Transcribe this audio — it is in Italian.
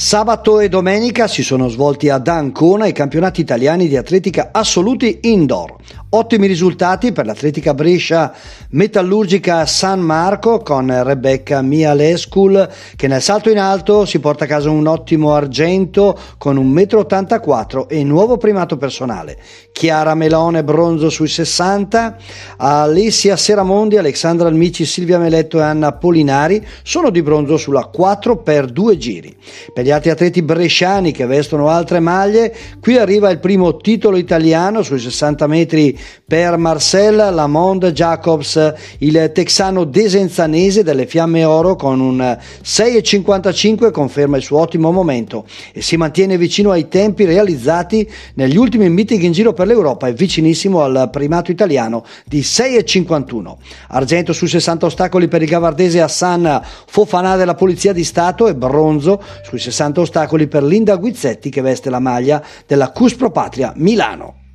Sabato e domenica si sono svolti ad Ancona i campionati italiani di atletica assoluti indoor. Ottimi risultati per l'atletica Brescia metallurgica San Marco con Rebecca Mialeskul che nel salto in alto si porta a casa un ottimo argento con 1,84 m e nuovo primato personale. Chiara Melone bronzo sui 60, Alessia Seramondi, Alexandra Almici, Silvia Meletto e Anna Polinari sono di bronzo sulla 4 per 2 giri. Per gli altri atleti bresciani che vestono altre maglie, qui arriva il primo titolo italiano sui 60 metri per Marcel Lamond Jacobs, il texano desenzanese delle Fiamme Oro con un 6,55 conferma il suo ottimo momento e si mantiene vicino ai tempi realizzati negli ultimi meeting in giro per l'Europa e vicinissimo al primato italiano di 6,51. Argento su 60 ostacoli per il gavardese Hassan Fofanà della Polizia di Stato e bronzo sui 60 ostacoli per Linda Guizzetti che veste la maglia della Cuspro Patria Milano.